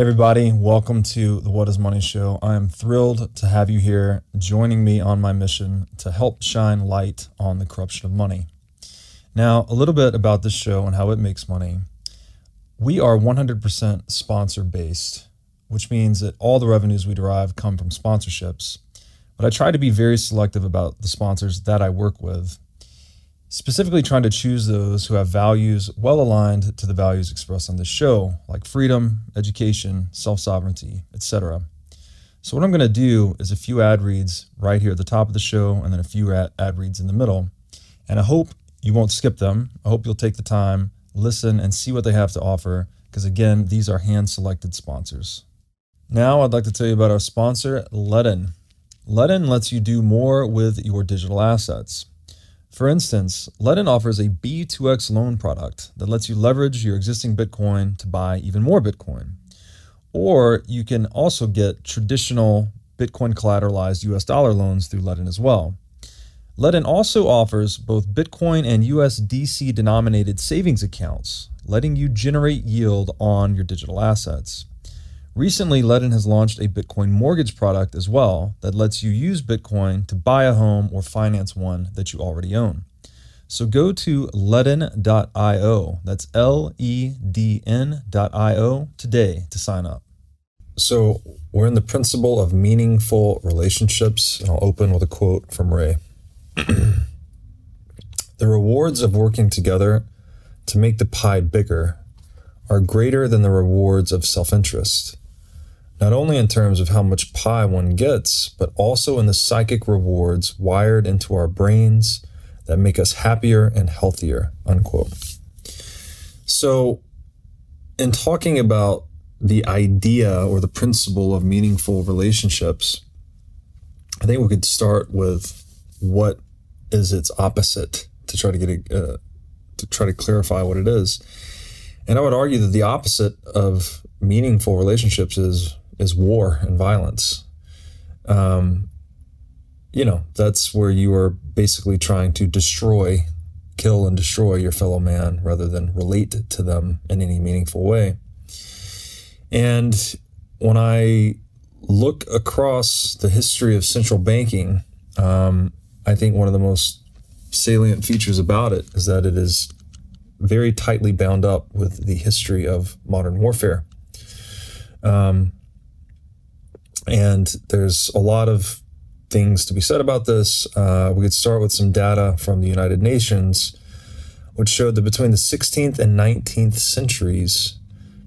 everybody, welcome to the What is Money Show. I am thrilled to have you here joining me on my mission to help shine light on the corruption of money. Now, a little bit about this show and how it makes money. We are 100% sponsor based, which means that all the revenues we derive come from sponsorships. But I try to be very selective about the sponsors that I work with specifically trying to choose those who have values well aligned to the values expressed on this show, like freedom, education, self sovereignty, etc. So, what I'm going to do is a few ad reads right here at the top of the show, and then a few ad reads in the middle. And I hope you won't skip them. I hope you'll take the time, listen, and see what they have to offer, because again, these are hand selected sponsors. Now, I'd like to tell you about our sponsor, Ledn. Ledn lets you do more with your digital assets. For instance, Ledn offers a B2X loan product that lets you leverage your existing Bitcoin to buy even more Bitcoin. Or you can also get traditional Bitcoin collateralized US dollar loans through Ledn as well. Ledn also offers both Bitcoin and USDC denominated savings accounts, letting you generate yield on your digital assets. Recently, Ledn has launched a Bitcoin mortgage product as well that lets you use Bitcoin to buy a home or finance one that you already own. So go to ledn.io, that's L E D N.io today to sign up. So we're in the principle of meaningful relationships, and I'll open with a quote from Ray. the rewards of working together to make the pie bigger are greater than the rewards of self interest not only in terms of how much pie one gets, but also in the psychic rewards wired into our brains that make us happier and healthier. Unquote. So, in talking about the idea or the principle of meaningful relationships, I think we could start with what is its opposite to try to get a, uh, to try to clarify what it is. And I would argue that the opposite of meaningful relationships is is war and violence. Um, you know, that's where you are basically trying to destroy, kill, and destroy your fellow man rather than relate to them in any meaningful way. And when I look across the history of central banking, um, I think one of the most salient features about it is that it is very tightly bound up with the history of modern warfare. Um, and there's a lot of things to be said about this. Uh, we could start with some data from the United Nations, which showed that between the 16th and 19th centuries,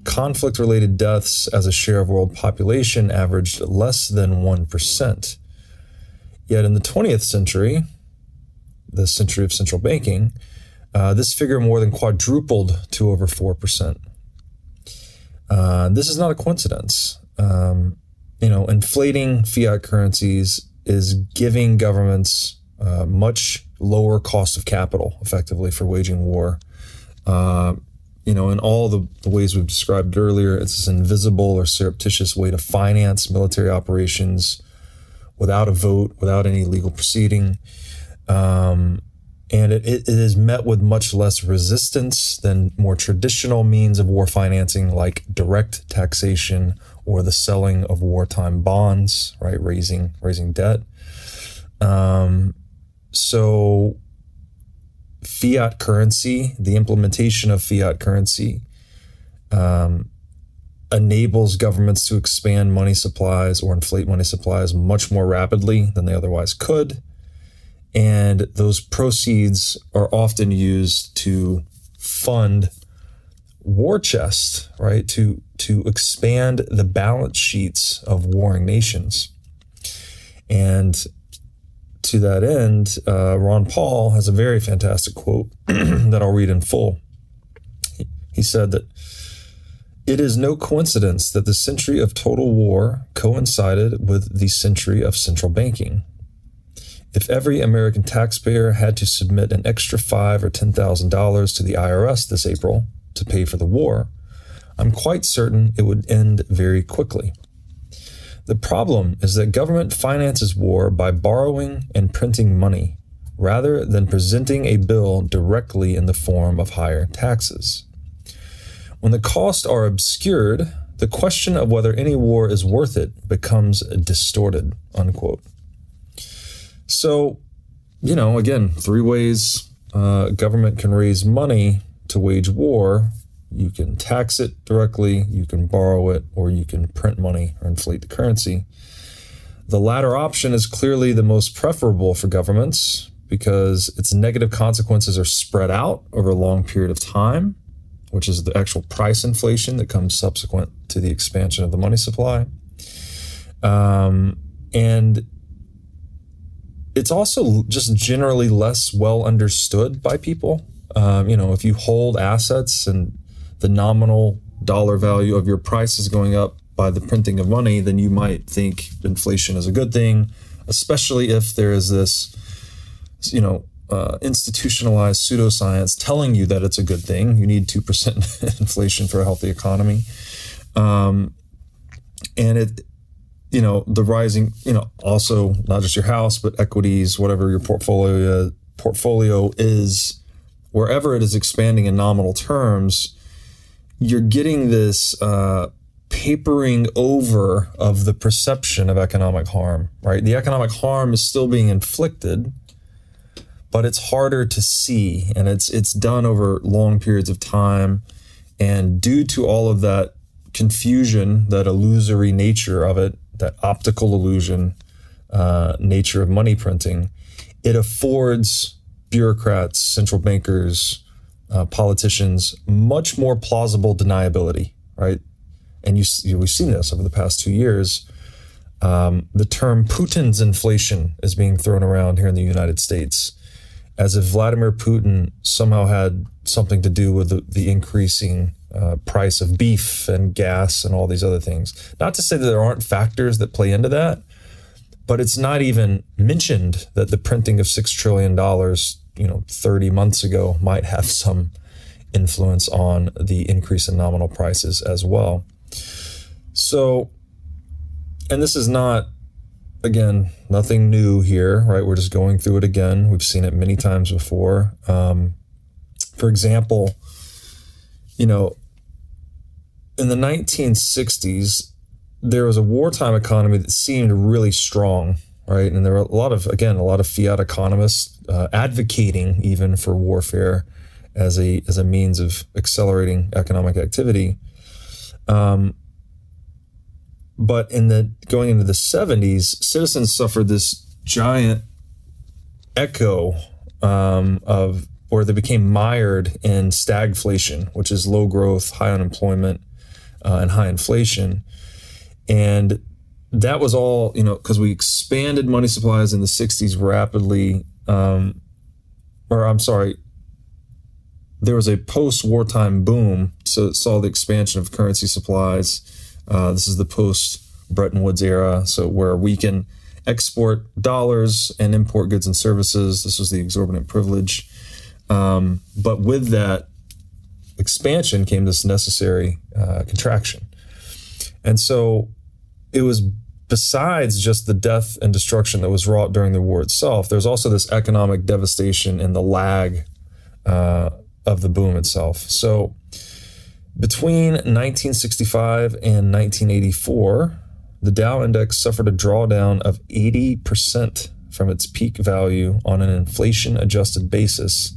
conflict related deaths as a share of world population averaged less than 1%. Yet in the 20th century, the century of central banking, uh, this figure more than quadrupled to over 4%. Uh, this is not a coincidence. Um, you know, inflating fiat currencies is giving governments uh, much lower cost of capital effectively for waging war. Uh, you know, in all the, the, ways we've described earlier, it's this invisible or surreptitious way to finance military operations without a vote, without any legal proceeding. Um, and it, it is met with much less resistance than more traditional means of war financing like direct taxation or the selling of wartime bonds, right? Raising raising debt. Um, so fiat currency, the implementation of fiat currency, um, enables governments to expand money supplies or inflate money supplies much more rapidly than they otherwise could. And those proceeds are often used to fund war chest, right? To to expand the balance sheets of warring nations. And to that end, uh, Ron Paul has a very fantastic quote that I'll read in full. He said that it is no coincidence that the century of total war coincided with the century of central banking. If every American taxpayer had to submit an extra five or ten thousand dollars to the IRS this April, to pay for the war, I'm quite certain it would end very quickly. The problem is that government finances war by borrowing and printing money rather than presenting a bill directly in the form of higher taxes. When the costs are obscured the question of whether any war is worth it becomes distorted, unquote. So, you know, again, three ways uh, government can raise money to wage war. You can tax it directly, you can borrow it, or you can print money or inflate the currency. The latter option is clearly the most preferable for governments because its negative consequences are spread out over a long period of time, which is the actual price inflation that comes subsequent to the expansion of the money supply. Um, and it's also just generally less well understood by people. Um, you know, if you hold assets and the nominal dollar value of your price is going up by the printing of money, then you might think inflation is a good thing, especially if there is this, you know, uh, institutionalized pseudoscience telling you that it's a good thing. You need 2% inflation for a healthy economy. Um, and it, you know, the rising, you know, also not just your house, but equities, whatever your portfolio portfolio is, wherever it is expanding in nominal terms, you're getting this uh, papering over of the perception of economic harm, right? The economic harm is still being inflicted, but it's harder to see and it's it's done over long periods of time. And due to all of that confusion, that illusory nature of it, that optical illusion uh, nature of money printing, it affords bureaucrats, central bankers, uh, politicians much more plausible deniability, right? And you, you, we've seen this over the past two years. Um, the term Putin's inflation is being thrown around here in the United States as if Vladimir Putin somehow had something to do with the, the increasing uh, price of beef and gas and all these other things. Not to say that there aren't factors that play into that, but it's not even mentioned that the printing of six trillion dollars, you know, 30 months ago might have some influence on the increase in nominal prices as well. So, and this is not again, nothing new here, right? We're just going through it again. We've seen it many times before. Um, for example, you know, in the 1960s, there was a wartime economy that seemed really strong, right? And there are a lot of, again, a lot of fiat economists uh, advocating even for warfare as a as a means of accelerating economic activity. Um, but in the going into the 70s, citizens suffered this giant echo um, of, or they became mired in stagflation, which is low growth, high unemployment, uh, and high inflation. And that was all, you know, because we expanded money supplies in the 60s rapidly. Um, or I'm sorry, there was a post wartime boom. So it saw the expansion of currency supplies. Uh, this is the post Bretton Woods era, so where we can export dollars and import goods and services. This was the exorbitant privilege. Um, but with that expansion came this necessary uh, contraction. And so it was besides just the death and destruction that was wrought during the war itself, there's also this economic devastation and the lag uh, of the boom itself. So between 1965 and 1984, the Dow index suffered a drawdown of 80% from its peak value on an inflation adjusted basis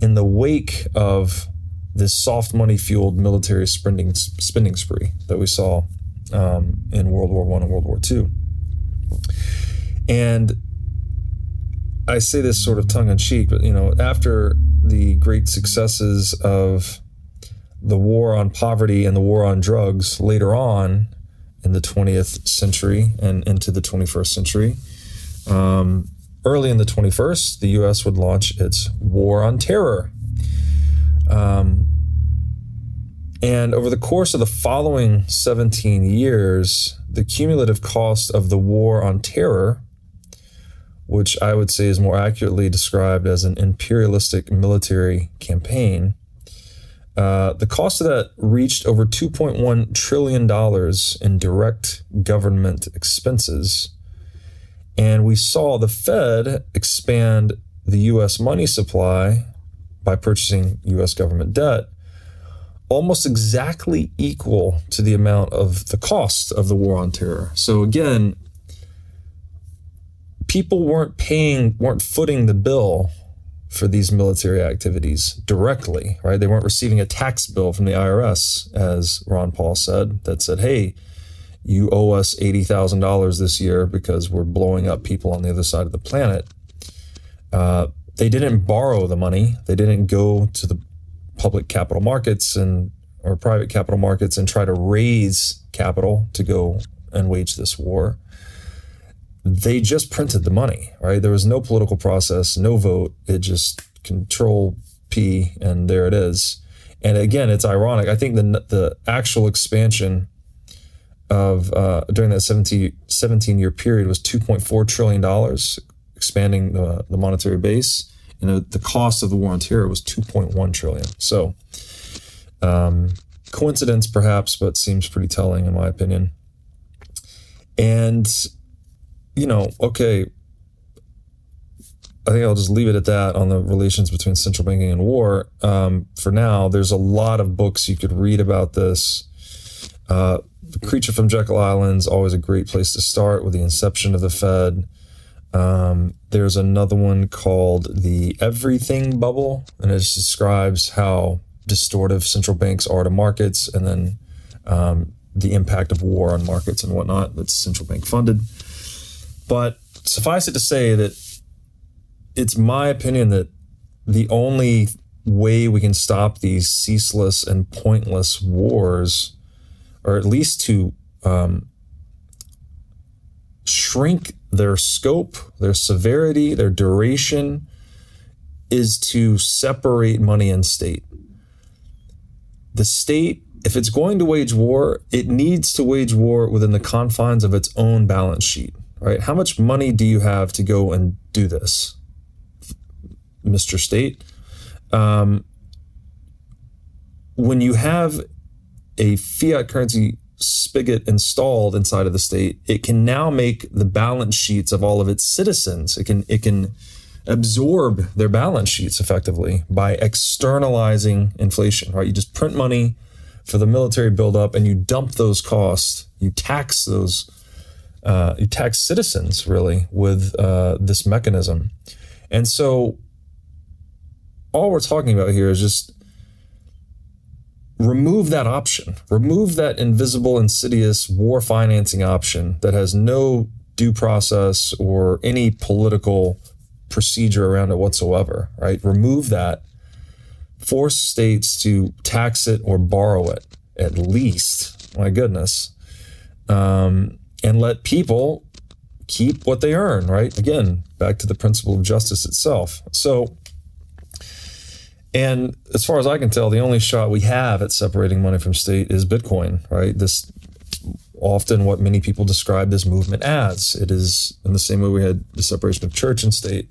in the wake of this soft money fueled military spending, spending spree that we saw um, in World War One and World War Two. And I say this sort of tongue in cheek, but you know, after the great successes of the war on poverty and the war on drugs later on in the 20th century and into the 21st century. Um, early in the 21st, the US would launch its war on terror. Um, and over the course of the following 17 years, the cumulative cost of the war on terror, which I would say is more accurately described as an imperialistic military campaign, uh, the cost of that reached over $2.1 trillion in direct government expenses. And we saw the Fed expand the US money supply by purchasing US government debt, almost exactly equal to the amount of the cost of the war on terror. So again, people weren't paying, weren't footing the bill for these military activities directly, right? They weren't receiving a tax bill from the IRS, as Ron Paul said, that said, hey, you owe us $80,000 this year because we're blowing up people on the other side of the planet. Uh, they didn't borrow the money. They didn't go to the public capital markets and or private capital markets and try to raise capital to go and wage this war. They just printed the money, right? There was no political process, no vote. It just control P and there it is. And again, it's ironic. I think the the actual expansion of uh, during that 17, 17 year period was 2.4 trillion dollars expanding the, the monetary base and the cost of the war on terror was 2.1 trillion. So, um, coincidence perhaps, but seems pretty telling in my opinion. And, you know, okay, I think I'll just leave it at that on the relations between central banking and war. Um, for now, there's a lot of books you could read about this. Uh, the Creature from Jekyll Island is always a great place to start with the inception of the Fed. Um, there's another one called the Everything Bubble, and it describes how distortive central banks are to markets and then um, the impact of war on markets and whatnot that's central bank funded. But suffice it to say that it's my opinion that the only way we can stop these ceaseless and pointless wars, or at least to um, shrink their scope, their severity, their duration is to separate money and state. The state, if it's going to wage war, it needs to wage war within the confines of its own balance sheet, right? How much money do you have to go and do this, Mr. State? Um, when you have a fiat currency spigot installed inside of the state, it can now make the balance sheets of all of its citizens. It can it can absorb their balance sheets effectively by externalizing inflation. Right, you just print money for the military buildup, and you dump those costs. You tax those. Uh, you tax citizens really with uh, this mechanism, and so all we're talking about here is just remove that option. Remove that invisible, insidious war financing option that has no due process or any political procedure around it whatsoever, right? Remove that. Force states to tax it or borrow it, at least. My goodness. Um, and let people keep what they earn, right? Again, back to the principle of justice itself. So, and as far as I can tell, the only shot we have at separating money from state is Bitcoin, right? This often what many people describe this movement as. It is in the same way we had the separation of church and state.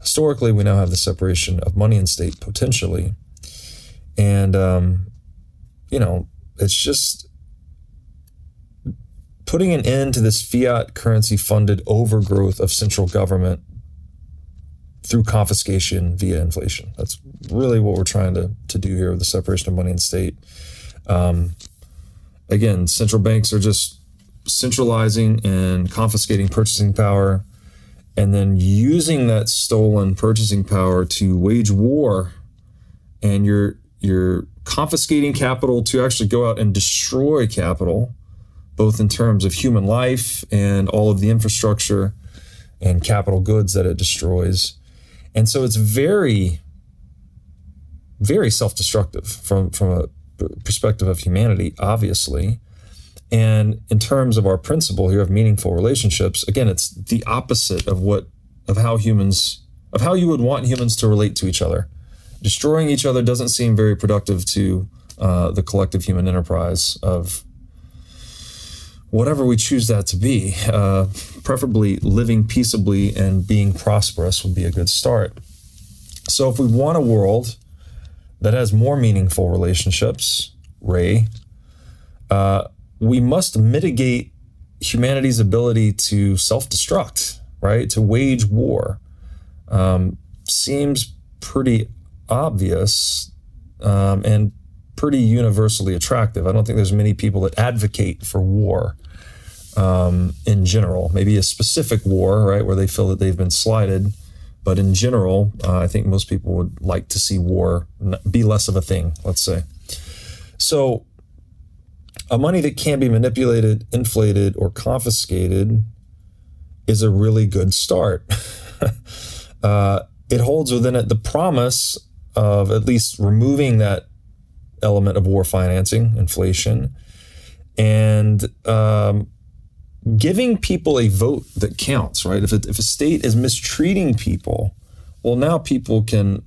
Historically, we now have the separation of money and state potentially. And, um, you know, it's just putting an end to this fiat currency funded overgrowth of central government through confiscation via inflation. That's really what we're trying to, to do here with the separation of money and state. Um, again, central banks are just centralizing and confiscating purchasing power and then using that stolen purchasing power to wage war and you're you're confiscating capital to actually go out and destroy capital both in terms of human life and all of the infrastructure and capital goods that it destroys and so it's very, very self destructive from, from a perspective of humanity, obviously. And in terms of our principle here of meaningful relationships, again, it's the opposite of what, of how humans, of how you would want humans to relate to each other. Destroying each other doesn't seem very productive to uh, the collective human enterprise of whatever we choose that to be, uh, preferably living peaceably and being prosperous would be a good start. So, if we want a world that has more meaningful relationships, Ray, uh, we must mitigate humanity's ability to self destruct, right? To wage war. Um, seems pretty obvious um, and pretty universally attractive. I don't think there's many people that advocate for war um, in general. Maybe a specific war, right, where they feel that they've been slighted. But in general, uh, I think most people would like to see war be less of a thing, let's say. So, a money that can be manipulated, inflated, or confiscated is a really good start. uh, it holds within it the promise of at least removing that element of war financing, inflation, and um, giving people a vote that counts, right? If, it, if a state is mistreating people, well, now people can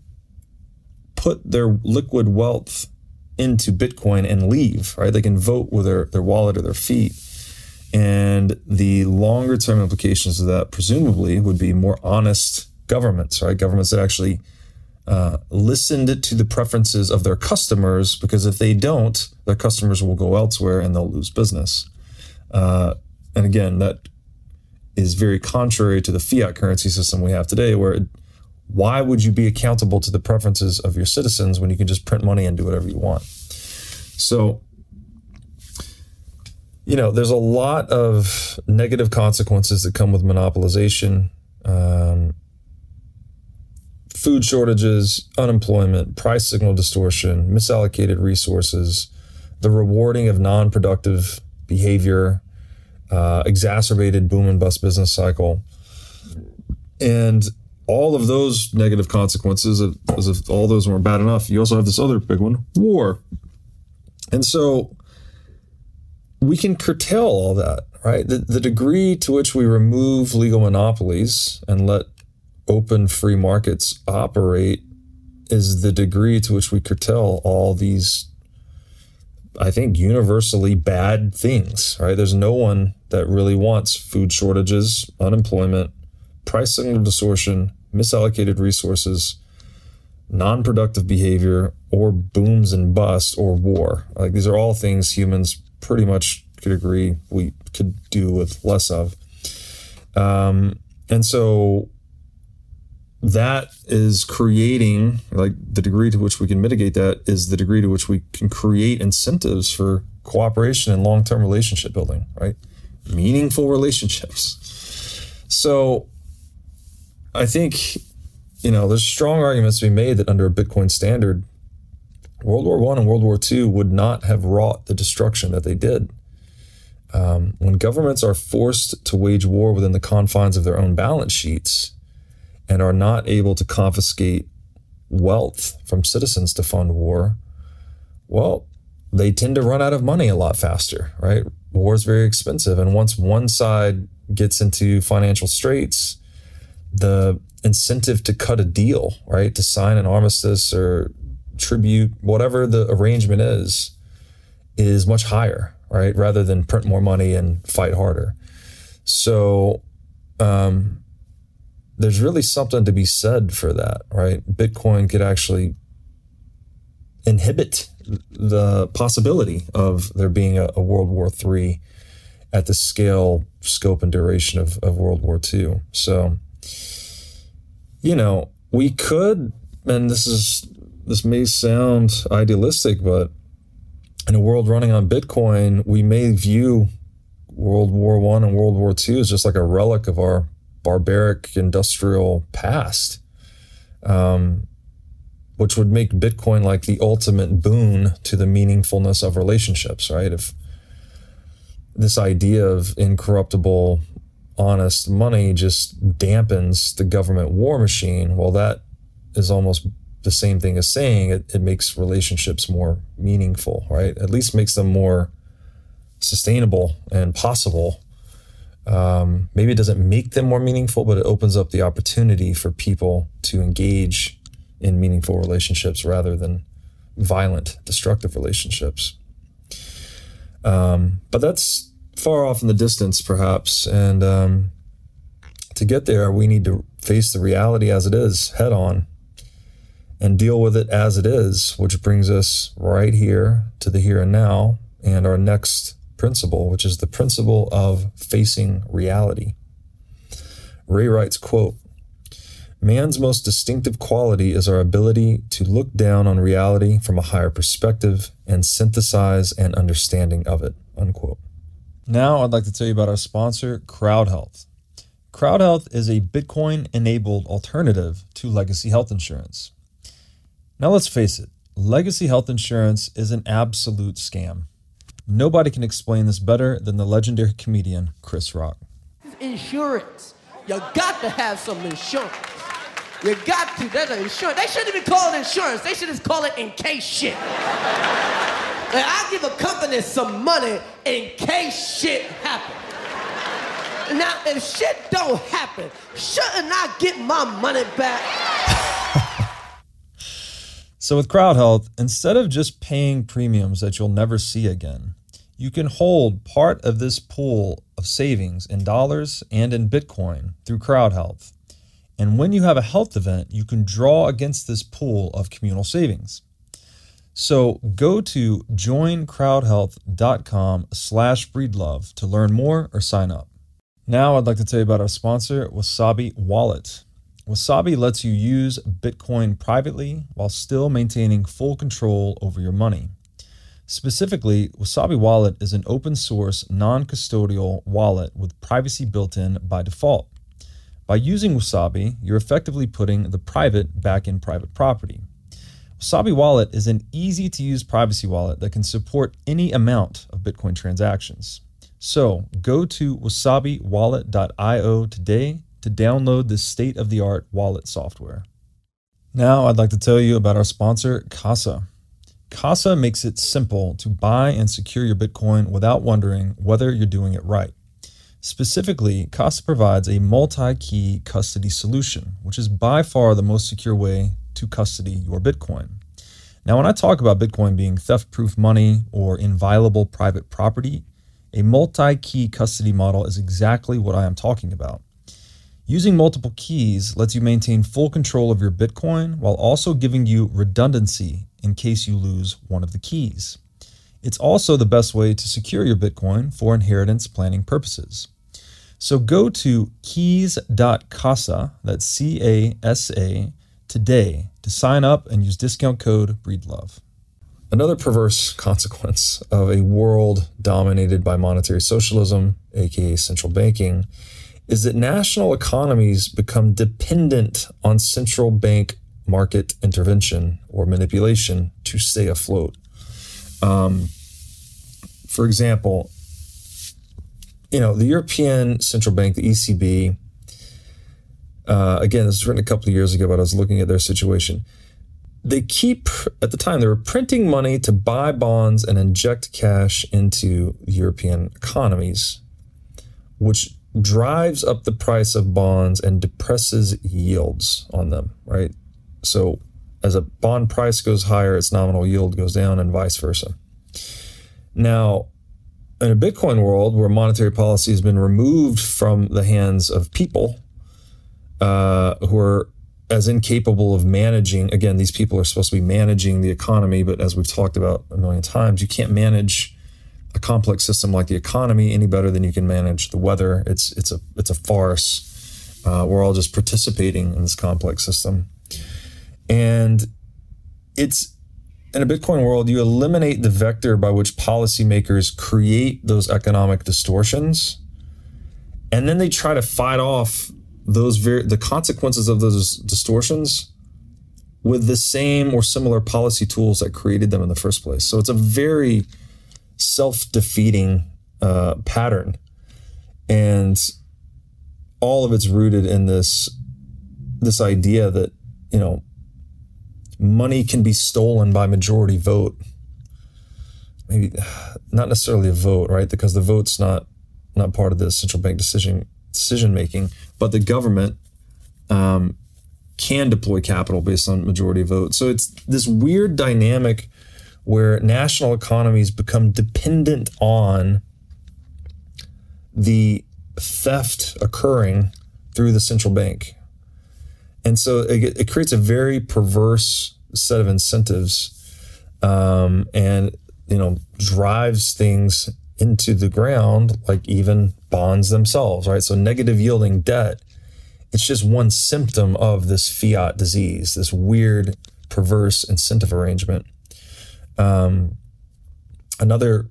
put their liquid wealth into Bitcoin and leave, right? They can vote with their, their wallet or their feet. And the longer term implications of that, presumably, would be more honest governments, right? Governments that actually uh, listened to the preferences of their customers, because if they don't, their customers will go elsewhere and they'll lose business. Uh, and again, that is very contrary to the fiat currency system we have today, where it, why would you be accountable to the preferences of your citizens when you can just print money and do whatever you want? So, you know, there's a lot of negative consequences that come with monopolization. Um, food shortages, unemployment, price signal distortion, misallocated resources, the rewarding of non productive behavior, uh, exacerbated boom and bust business cycle. And all of those negative consequences, as if all those weren't bad enough, you also have this other big one war. And so we can curtail all that, right? The, the degree to which we remove legal monopolies and let open free markets operate is the degree to which we curtail all these I think universally bad things, right? There's no one that really wants food shortages, unemployment, price signal distortion, misallocated resources, non productive behavior, or booms and bust or war. Like these are all things humans pretty much could agree we could do with less of. Um, and so that is creating like the degree to which we can mitigate that is the degree to which we can create incentives for cooperation and long-term relationship building right? Meaningful relationships. So i think you know there's strong arguments to be made that under a bitcoin standard world war one and world war two would not have wrought the destruction that they did. Um, when governments are forced to wage war within the confines of their own balance sheets and are not able to confiscate wealth from citizens to fund war, well, they tend to run out of money a lot faster, right? War is very expensive. And once one side gets into financial straits, the incentive to cut a deal, right, to sign an armistice or tribute, whatever the arrangement is, is much higher, right, rather than print more money and fight harder. So, um, there's really something to be said for that, right? Bitcoin could actually inhibit the possibility of there being a, a World War III at the scale, scope, and duration of, of World War II. So, you know, we could, and this is this may sound idealistic, but in a world running on Bitcoin, we may view World War One and World War II as just like a relic of our barbaric industrial past, um, which would make Bitcoin like the ultimate boon to the meaningfulness of relationships, right? If this idea of incorruptible, honest money just dampens the government war machine, well, that is almost the same thing as saying it, it makes relationships more meaningful, right? At least makes them more sustainable and possible um, maybe it doesn't make them more meaningful, but it opens up the opportunity for people to engage in meaningful relationships rather than violent, destructive relationships. Um, but that's far off in the distance, perhaps. And um, to get there, we need to face the reality as it is head on and deal with it as it is, which brings us right here to the here and now and our next principle, which is the principle of facing reality. Ray writes, quote, Man's most distinctive quality is our ability to look down on reality from a higher perspective and synthesize an understanding of it. Unquote. Now, I'd like to tell you about our sponsor, Crowd Health. Crowd Health is a Bitcoin enabled alternative to legacy health insurance. Now, let's face it, legacy health insurance is an absolute scam. Nobody can explain this better than the legendary comedian Chris Rock. Insurance. You got to have some insurance. You got to. That's an insurance. They shouldn't even call it insurance. They should just call it in case shit. like, I give a company some money in case shit happens. Now, if shit don't happen, shouldn't I get my money back? So, with CrowdHealth, instead of just paying premiums that you'll never see again, you can hold part of this pool of savings in dollars and in Bitcoin through CrowdHealth. And when you have a health event, you can draw against this pool of communal savings. So go to joincrowdhealth.com slash breedlove to learn more or sign up. Now I'd like to tell you about our sponsor, Wasabi Wallet. Wasabi lets you use Bitcoin privately while still maintaining full control over your money. Specifically, Wasabi Wallet is an open source, non custodial wallet with privacy built in by default. By using Wasabi, you're effectively putting the private back in private property. Wasabi Wallet is an easy to use privacy wallet that can support any amount of Bitcoin transactions. So go to wasabiwallet.io today to download this state of the art wallet software. Now, I'd like to tell you about our sponsor, Casa. Casa makes it simple to buy and secure your Bitcoin without wondering whether you're doing it right. Specifically, Casa provides a multi key custody solution, which is by far the most secure way to custody your Bitcoin. Now, when I talk about Bitcoin being theft proof money or inviolable private property, a multi key custody model is exactly what I am talking about. Using multiple keys lets you maintain full control of your Bitcoin while also giving you redundancy in case you lose one of the keys. It's also the best way to secure your Bitcoin for inheritance planning purposes. So go to keys.casa, that's C A S A, today to sign up and use discount code BREEDLOVE. Another perverse consequence of a world dominated by monetary socialism, aka central banking, is that national economies become dependent on central bank market intervention or manipulation to stay afloat. Um, for example, you know, the European Central Bank, the ECB, uh, again, this was written a couple of years ago, but I was looking at their situation. They keep, at the time, they were printing money to buy bonds and inject cash into European economies, which drives up the price of bonds and depresses yields on them, right? So as a bond price goes higher, its nominal yield goes down, and vice versa. Now, in a Bitcoin world where monetary policy has been removed from the hands of people uh, who are as incapable of managing, again, these people are supposed to be managing the economy, but as we've talked about a million times, you can't manage a complex system like the economy any better than you can manage the weather. It's it's a it's a farce. Uh, we're all just participating in this complex system, and it's in a Bitcoin world, you eliminate the vector by which policymakers create those economic distortions, and then they try to fight off those ver- the consequences of those distortions with the same or similar policy tools that created them in the first place. So it's a very self-defeating uh, pattern, and all of it's rooted in this this idea that you know money can be stolen by majority vote. Maybe not necessarily a vote, right? Because the vote's not not part of the central bank decision decision making, but the government um, can deploy capital based on majority vote. So it's this weird dynamic where national economies become dependent on the theft occurring through the central bank. And so it, it creates a very perverse set of incentives um, and, you know, drives things into the ground, like even bonds themselves, right? So negative yielding debt it's just one symptom of this fiat disease, this weird, perverse incentive arrangement. Um, another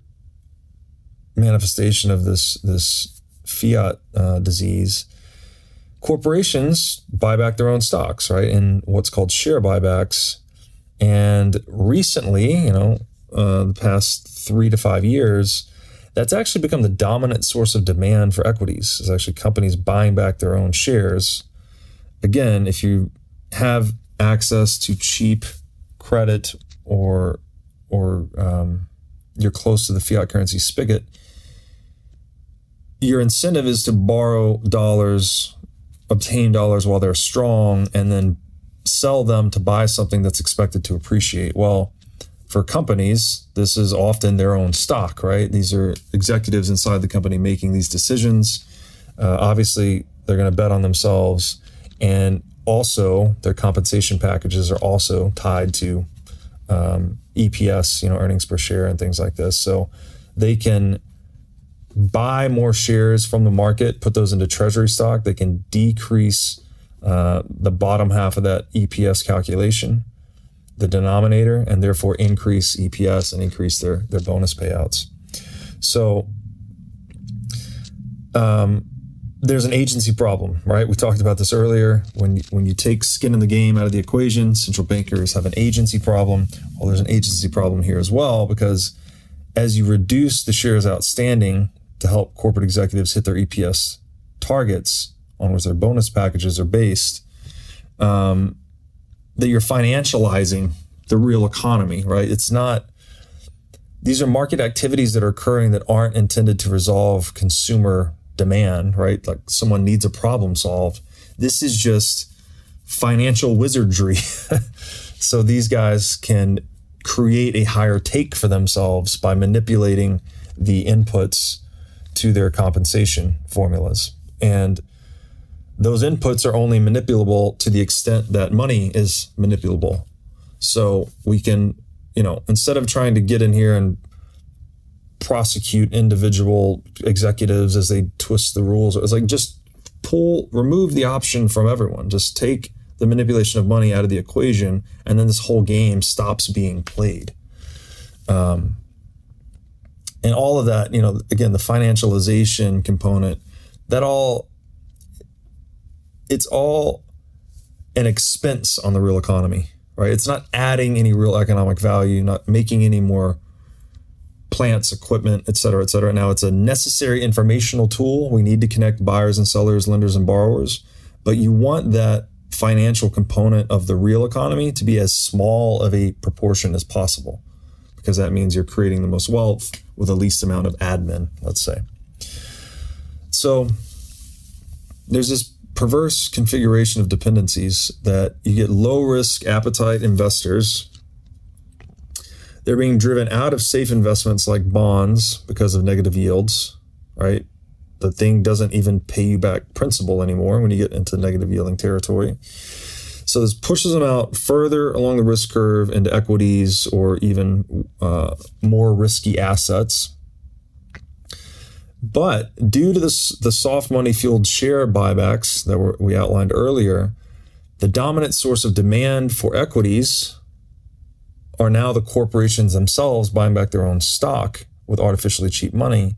manifestation of this this fiat uh, disease corporations buy back their own stocks right in what's called share buybacks. And recently you know uh, the past three to five years that's actually become the dominant source of demand for equities is actually companies buying back their own shares. Again if you have access to cheap credit or or um, you're close to the fiat currency spigot your incentive is to borrow dollars, obtain dollars while they're strong, and then sell them to buy something that's expected to appreciate. Well, for companies, this is often their own stock, right? These are executives inside the company making these decisions. Uh, obviously, they're going to bet on themselves, and also their compensation packages are also tied to um, EPS, you know, earnings per share, and things like this. So they can buy more shares from the market, put those into treasury stock. They can decrease uh, the bottom half of that EPS calculation, the denominator, and therefore increase EPS and increase their, their bonus payouts. So um, there's an agency problem, right? We talked about this earlier. When when you take skin in the game out of the equation, central bankers have an agency problem. Well, there's an agency problem here as well because as you reduce the shares outstanding, to help corporate executives hit their EPS targets on which their bonus packages are based, um, that you're financializing the real economy, right? It's not, these are market activities that are occurring that aren't intended to resolve consumer demand, right? Like someone needs a problem solved. This is just financial wizardry. so these guys can create a higher take for themselves by manipulating the inputs to their compensation formulas. And those inputs are only manipulable to the extent that money is manipulable. So we can, you know, instead of trying to get in here and prosecute individual executives as they twist the rules, it's like just pull, remove the option from everyone. Just take the manipulation of money out of the equation, and then this whole game stops being played. Um, and all of that, you know, again, the financialization component, that all, it's all an expense on the real economy, right? It's not adding any real economic value, not making any more plants, equipment, et cetera, et cetera. Now it's a necessary informational tool. We need to connect buyers and sellers, lenders and borrowers, but you want that financial component of the real economy to be as small of a proportion as possible because that means you're creating the most wealth with the least amount of admin, let's say. So there's this perverse configuration of dependencies that you get low risk appetite investors. They're being driven out of safe investments like bonds because of negative yields, right? The thing doesn't even pay you back principal anymore when you get into negative yielding territory. So this pushes them out further along the risk curve into equities or even uh, more risky assets. But due to this, the soft money fueled share buybacks that were, we outlined earlier, the dominant source of demand for equities are now the corporations themselves buying back their own stock with artificially cheap money,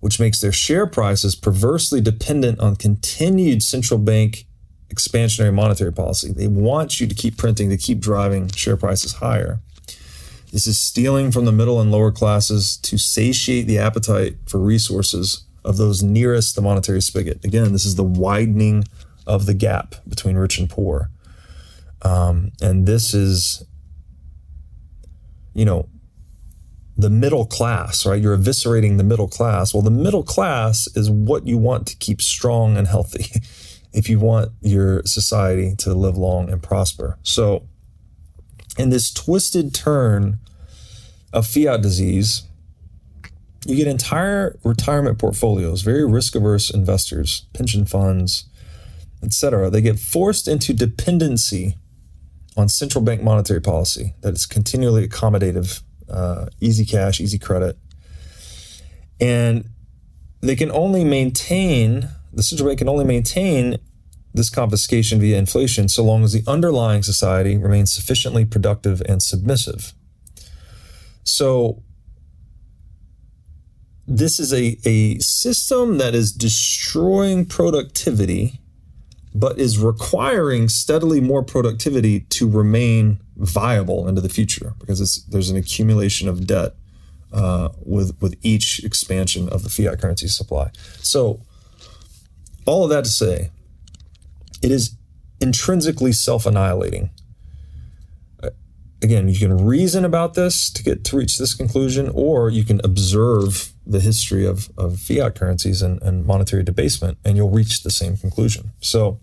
which makes their share prices perversely dependent on continued central bank expansionary monetary policy. They want you to keep printing, to keep driving share prices higher. This is stealing from the middle and lower classes to satiate the appetite for resources of those nearest the monetary spigot. Again, this is the widening of the gap between rich and poor. Um, and this is, you know, the middle class, right? You're eviscerating the middle class. Well, the middle class is what you want to keep strong and healthy. if you want your society to live long and prosper. So, in this twisted turn of fiat disease, you get entire retirement portfolios, very risk averse investors, pension funds, etc. They get forced into dependency on central bank monetary policy that is continually accommodative, uh, easy cash, easy credit. And they can only maintain the central bank can only maintain this confiscation via inflation so long as the underlying society remains sufficiently productive and submissive. So, this is a, a system that is destroying productivity, but is requiring steadily more productivity to remain viable into the future because there's an accumulation of debt uh, with with each expansion of the fiat currency supply. So, all of that to say, it is intrinsically self-annihilating. Uh, again, you can reason about this to get to reach this conclusion, or you can observe the history of, of fiat currencies and, and monetary debasement, and you'll reach the same conclusion. So,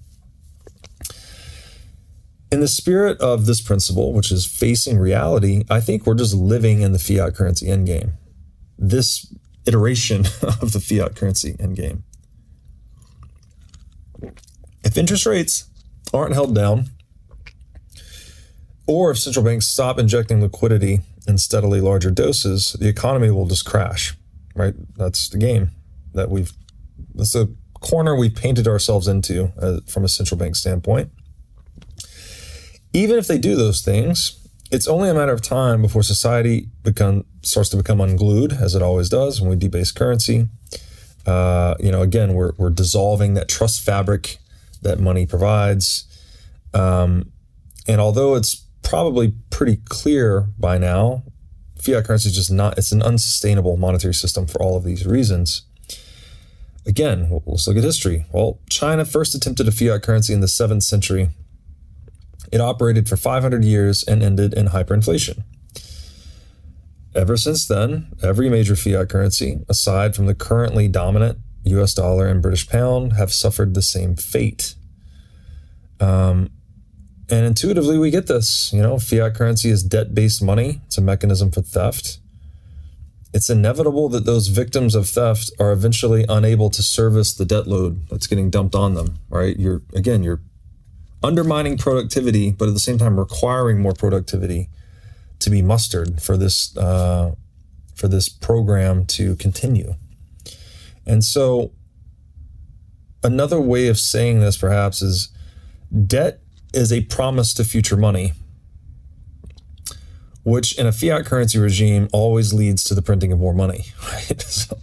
in the spirit of this principle, which is facing reality, I think we're just living in the fiat currency endgame. This iteration of the fiat currency endgame. If interest rates aren't held down, or if central banks stop injecting liquidity in steadily larger doses, the economy will just crash, right? That's the game that we've, that's the corner we've painted ourselves into uh, from a central bank standpoint. Even if they do those things, it's only a matter of time before society become starts to become unglued, as it always does when we debase currency. Uh, you know, again, we're, we're dissolving that trust fabric that money provides. Um, and although it's probably pretty clear by now, fiat currency is just not, it's an unsustainable monetary system for all of these reasons. Again, let's look at history. Well, China first attempted a fiat currency in the 7th century it operated for 500 years and ended in hyperinflation. Ever since then, every major fiat currency, aside from the currently dominant US dollar and British pound, have suffered the same fate. Um, and intuitively, we get this. You know, fiat currency is debt based money, it's a mechanism for theft. It's inevitable that those victims of theft are eventually unable to service the debt load that's getting dumped on them, right? You're, again, you're undermining productivity, but at the same time requiring more productivity to be mustered for this uh, for this program to continue. And so, another way of saying this perhaps is debt is a promise to future money, which in a fiat currency regime always leads to the printing of more money. Right? So,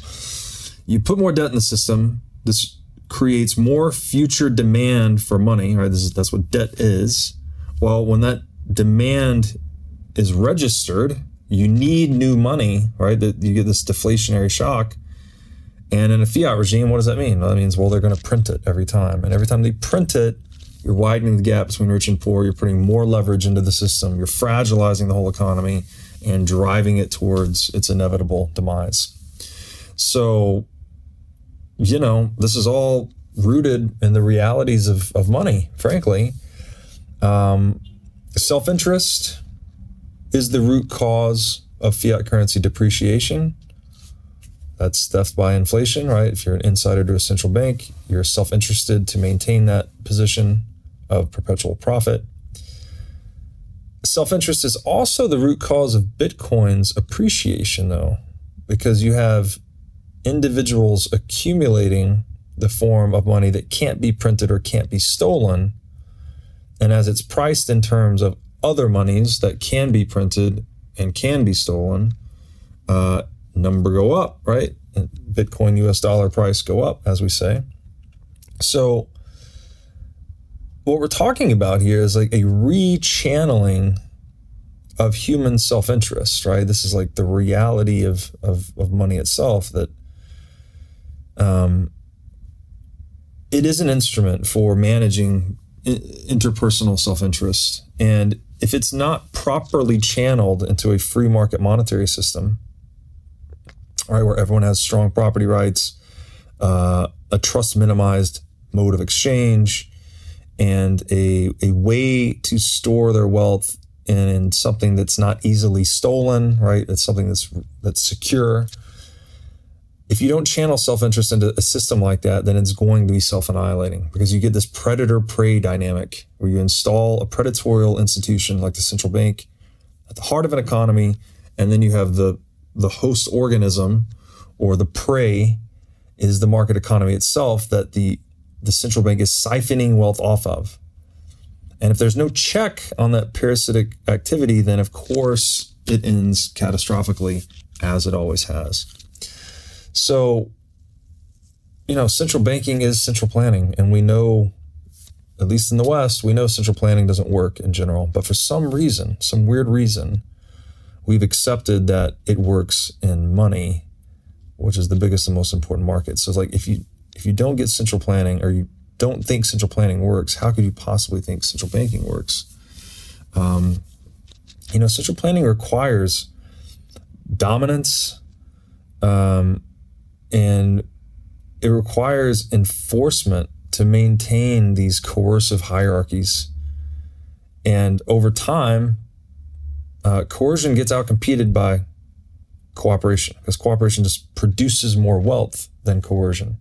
you put more debt in the system. This creates more future demand for money, right? This is, that's what debt is. Well, when that demand is registered, you need new money, right? That you get this deflationary shock. And in a fiat regime, what does that mean? That means, well, they're going to print it every time. And every time they print it, you're widening the gap between rich and poor. You're putting more leverage into the system. You're fragilizing the whole economy and driving it towards its inevitable demise. So you know, this is all rooted in the realities of, of money, frankly. Um, Self interest is the root cause of fiat currency depreciation. That's theft by inflation, right? If you're an insider to a central bank, you're self interested to maintain that position of perpetual profit. Self interest is also the root cause of Bitcoin's appreciation, though, because you have individuals accumulating the form of money that can't be printed or can't be stolen. And as it's priced in terms of other monies that can be printed and can be stolen, uh, number go up, right? Bitcoin US dollar price go up, as we say. So, what we're talking about here is like a rechanneling of human self interest, right? This is like the reality of, of, of money itself that um, it is an instrument for managing interpersonal self interest. And if it's not properly channeled into a free market monetary system, right, where everyone has strong property rights, uh, a trust minimized mode of exchange, and a, a way to store their wealth in something that's not easily stolen, right? It's something that's that's secure if you don't channel self interest into a system like that, then it's going to be self annihilating because you get this predator prey dynamic where you install a predatorial institution like the central bank at the heart of an economy, and then you have the, the host organism or the prey is the market economy itself that the the central bank is siphoning wealth off of. And if there's no check on that parasitic activity, then of course it ends catastrophically, as it always has. So, you know, central banking is central planning, and we know, at least in the West, we know central planning doesn't work in general. But for some reason, some weird reason, we've accepted that it works in money, which is the biggest and most important market. So, it's like if you if you don't get central planning or you don't think central planning works, how could you possibly think central banking works? Um, you know, central planning requires dominance, um, and it requires enforcement to maintain these coercive hierarchies. And over time, uh, coercion gets outcompeted by cooperation because cooperation just produces more wealth than coercion.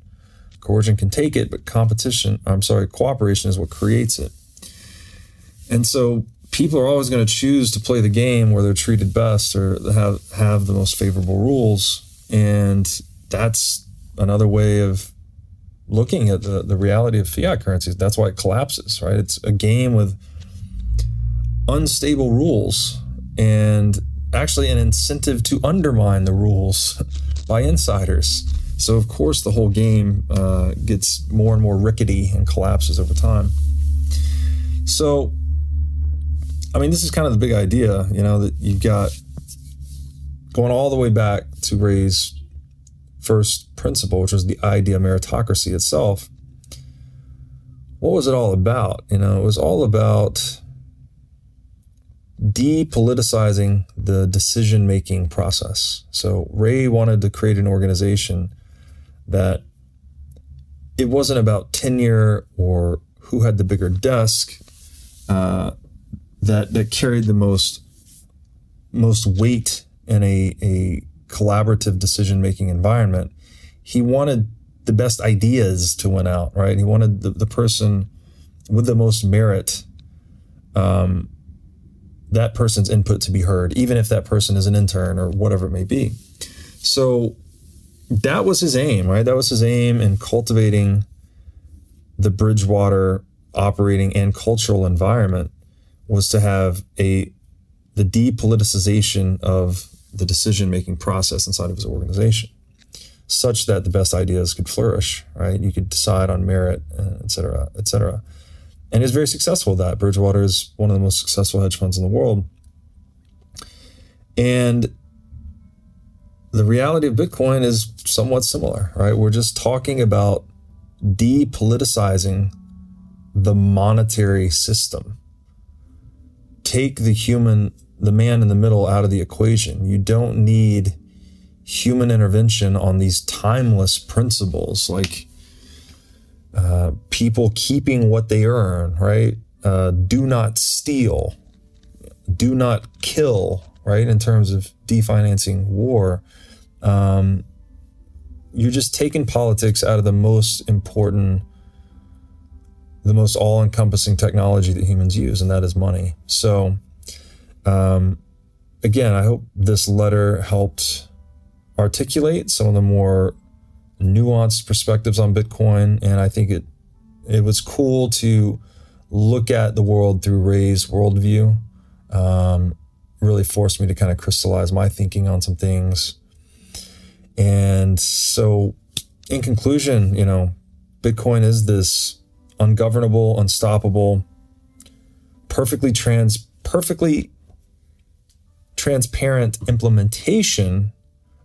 Coercion can take it, but competition, I'm sorry, cooperation is what creates it. And so people are always going to choose to play the game where they're treated best or have have the most favorable rules. And that's another way of looking at the, the reality of fiat currencies. That's why it collapses, right? It's a game with unstable rules and actually an incentive to undermine the rules by insiders. So, of course, the whole game uh, gets more and more rickety and collapses over time. So, I mean, this is kind of the big idea, you know, that you've got going all the way back to Ray's first principle, which was the idea of meritocracy itself. What was it all about? You know, it was all about depoliticizing the decision making process. So Ray wanted to create an organization that it wasn't about tenure or who had the bigger desk uh, that that carried the most most weight in a, a collaborative decision making environment. He wanted the best ideas to win out, right? He wanted the, the person with the most merit, um, that person's input to be heard, even if that person is an intern or whatever it may be. So that was his aim, right? That was his aim in cultivating the Bridgewater operating and cultural environment was to have a the depoliticization of the decision making process inside of his organization such that the best ideas could flourish right? You could decide on merit uh, et cetera et cetera. And he's very successful at that. Bridgewater is one of the most successful hedge funds in the world. And the reality of bitcoin is somewhat similar right we're just talking about depoliticizing the monetary system take the human, the man in the middle out of the equation. You don't need human intervention on these timeless principles like uh, people keeping what they earn, right? Uh, do not steal, do not kill, right? In terms of definancing war. Um, you're just taking politics out of the most important the most all-encompassing technology that humans use, and that is money. So, um, again, I hope this letter helped articulate some of the more nuanced perspectives on Bitcoin, and I think it it was cool to look at the world through Ray's worldview. Um, really forced me to kind of crystallize my thinking on some things. And so, in conclusion, you know, Bitcoin is this ungovernable, unstoppable, perfectly trans perfectly transparent implementation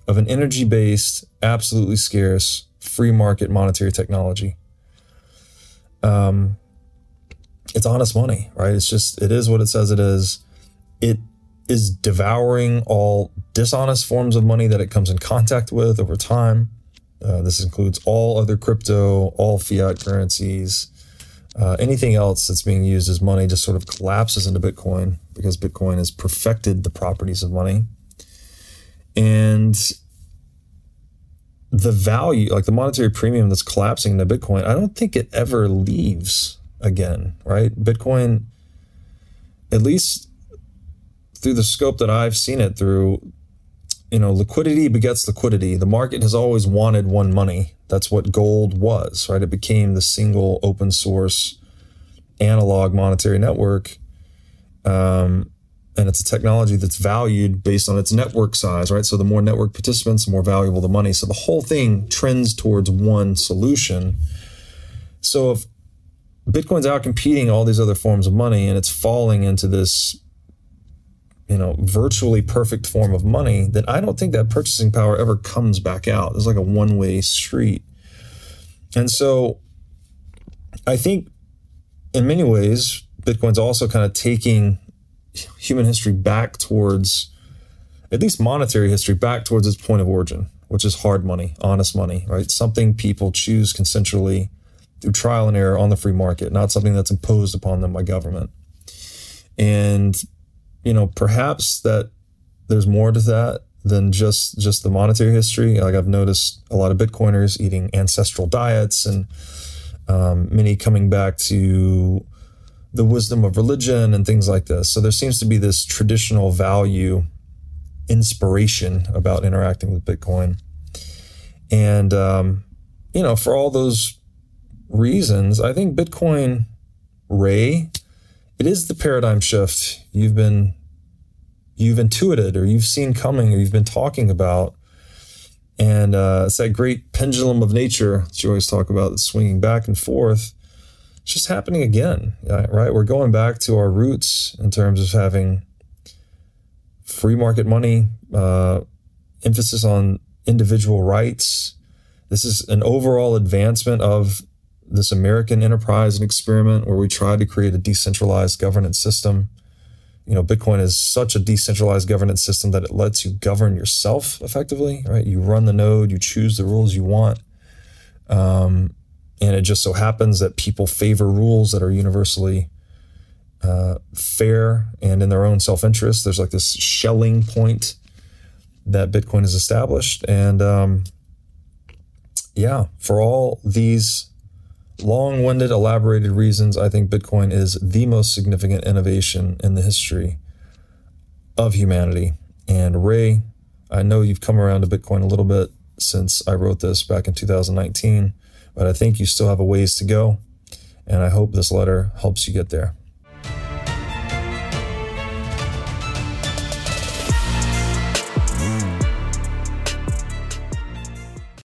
of an energy-based, absolutely scarce, free market monetary technology. Um, it's honest money, right? It's just it is what it says it is. It is devouring all dishonest forms of money that it comes in contact with over time. Uh, this includes all other crypto, all fiat currencies, uh, anything else that's being used as money just sort of collapses into Bitcoin because Bitcoin has perfected the properties of money. And the value, like the monetary premium that's collapsing into Bitcoin, I don't think it ever leaves again, right? Bitcoin, at least through the scope that I've seen it through, you know, liquidity begets liquidity. The market has always wanted one money. That's what gold was, right? It became the single open source analog monetary network. Um, and it's a technology that's valued based on its network size, right? So the more network participants, the more valuable the money. So the whole thing trends towards one solution. So if Bitcoin's out competing all these other forms of money and it's falling into this you know, virtually perfect form of money, then I don't think that purchasing power ever comes back out. It's like a one way street. And so I think in many ways, Bitcoin's also kind of taking human history back towards, at least monetary history, back towards its point of origin, which is hard money, honest money, right? Something people choose consensually through trial and error on the free market, not something that's imposed upon them by government. And you know, perhaps that there's more to that than just just the monetary history. Like I've noticed a lot of Bitcoiners eating ancestral diets, and um, many coming back to the wisdom of religion and things like this. So there seems to be this traditional value inspiration about interacting with Bitcoin, and um, you know, for all those reasons, I think Bitcoin Ray it is the paradigm shift you've been you've intuited or you've seen coming or you've been talking about. And uh, it's that great pendulum of nature that you always talk about that's swinging back and forth. It's just happening again right? We're going back to our roots in terms of having free market money uh, emphasis on individual rights. This is an overall advancement of this American enterprise and experiment where we tried to create a decentralized governance system. You know, Bitcoin is such a decentralized governance system that it lets you govern yourself effectively, right? You run the node, you choose the rules you want. Um, and it just so happens that people favor rules that are universally uh, fair and in their own self interest. There's like this Schelling point that Bitcoin has established. And um, yeah, for all these long winded, elaborated reasons, I think Bitcoin is the most significant innovation in the history of humanity. And Ray, I know you've come around to Bitcoin a little bit since I wrote this back in 2019, but I think you still have a ways to go. And I hope this letter helps you get there.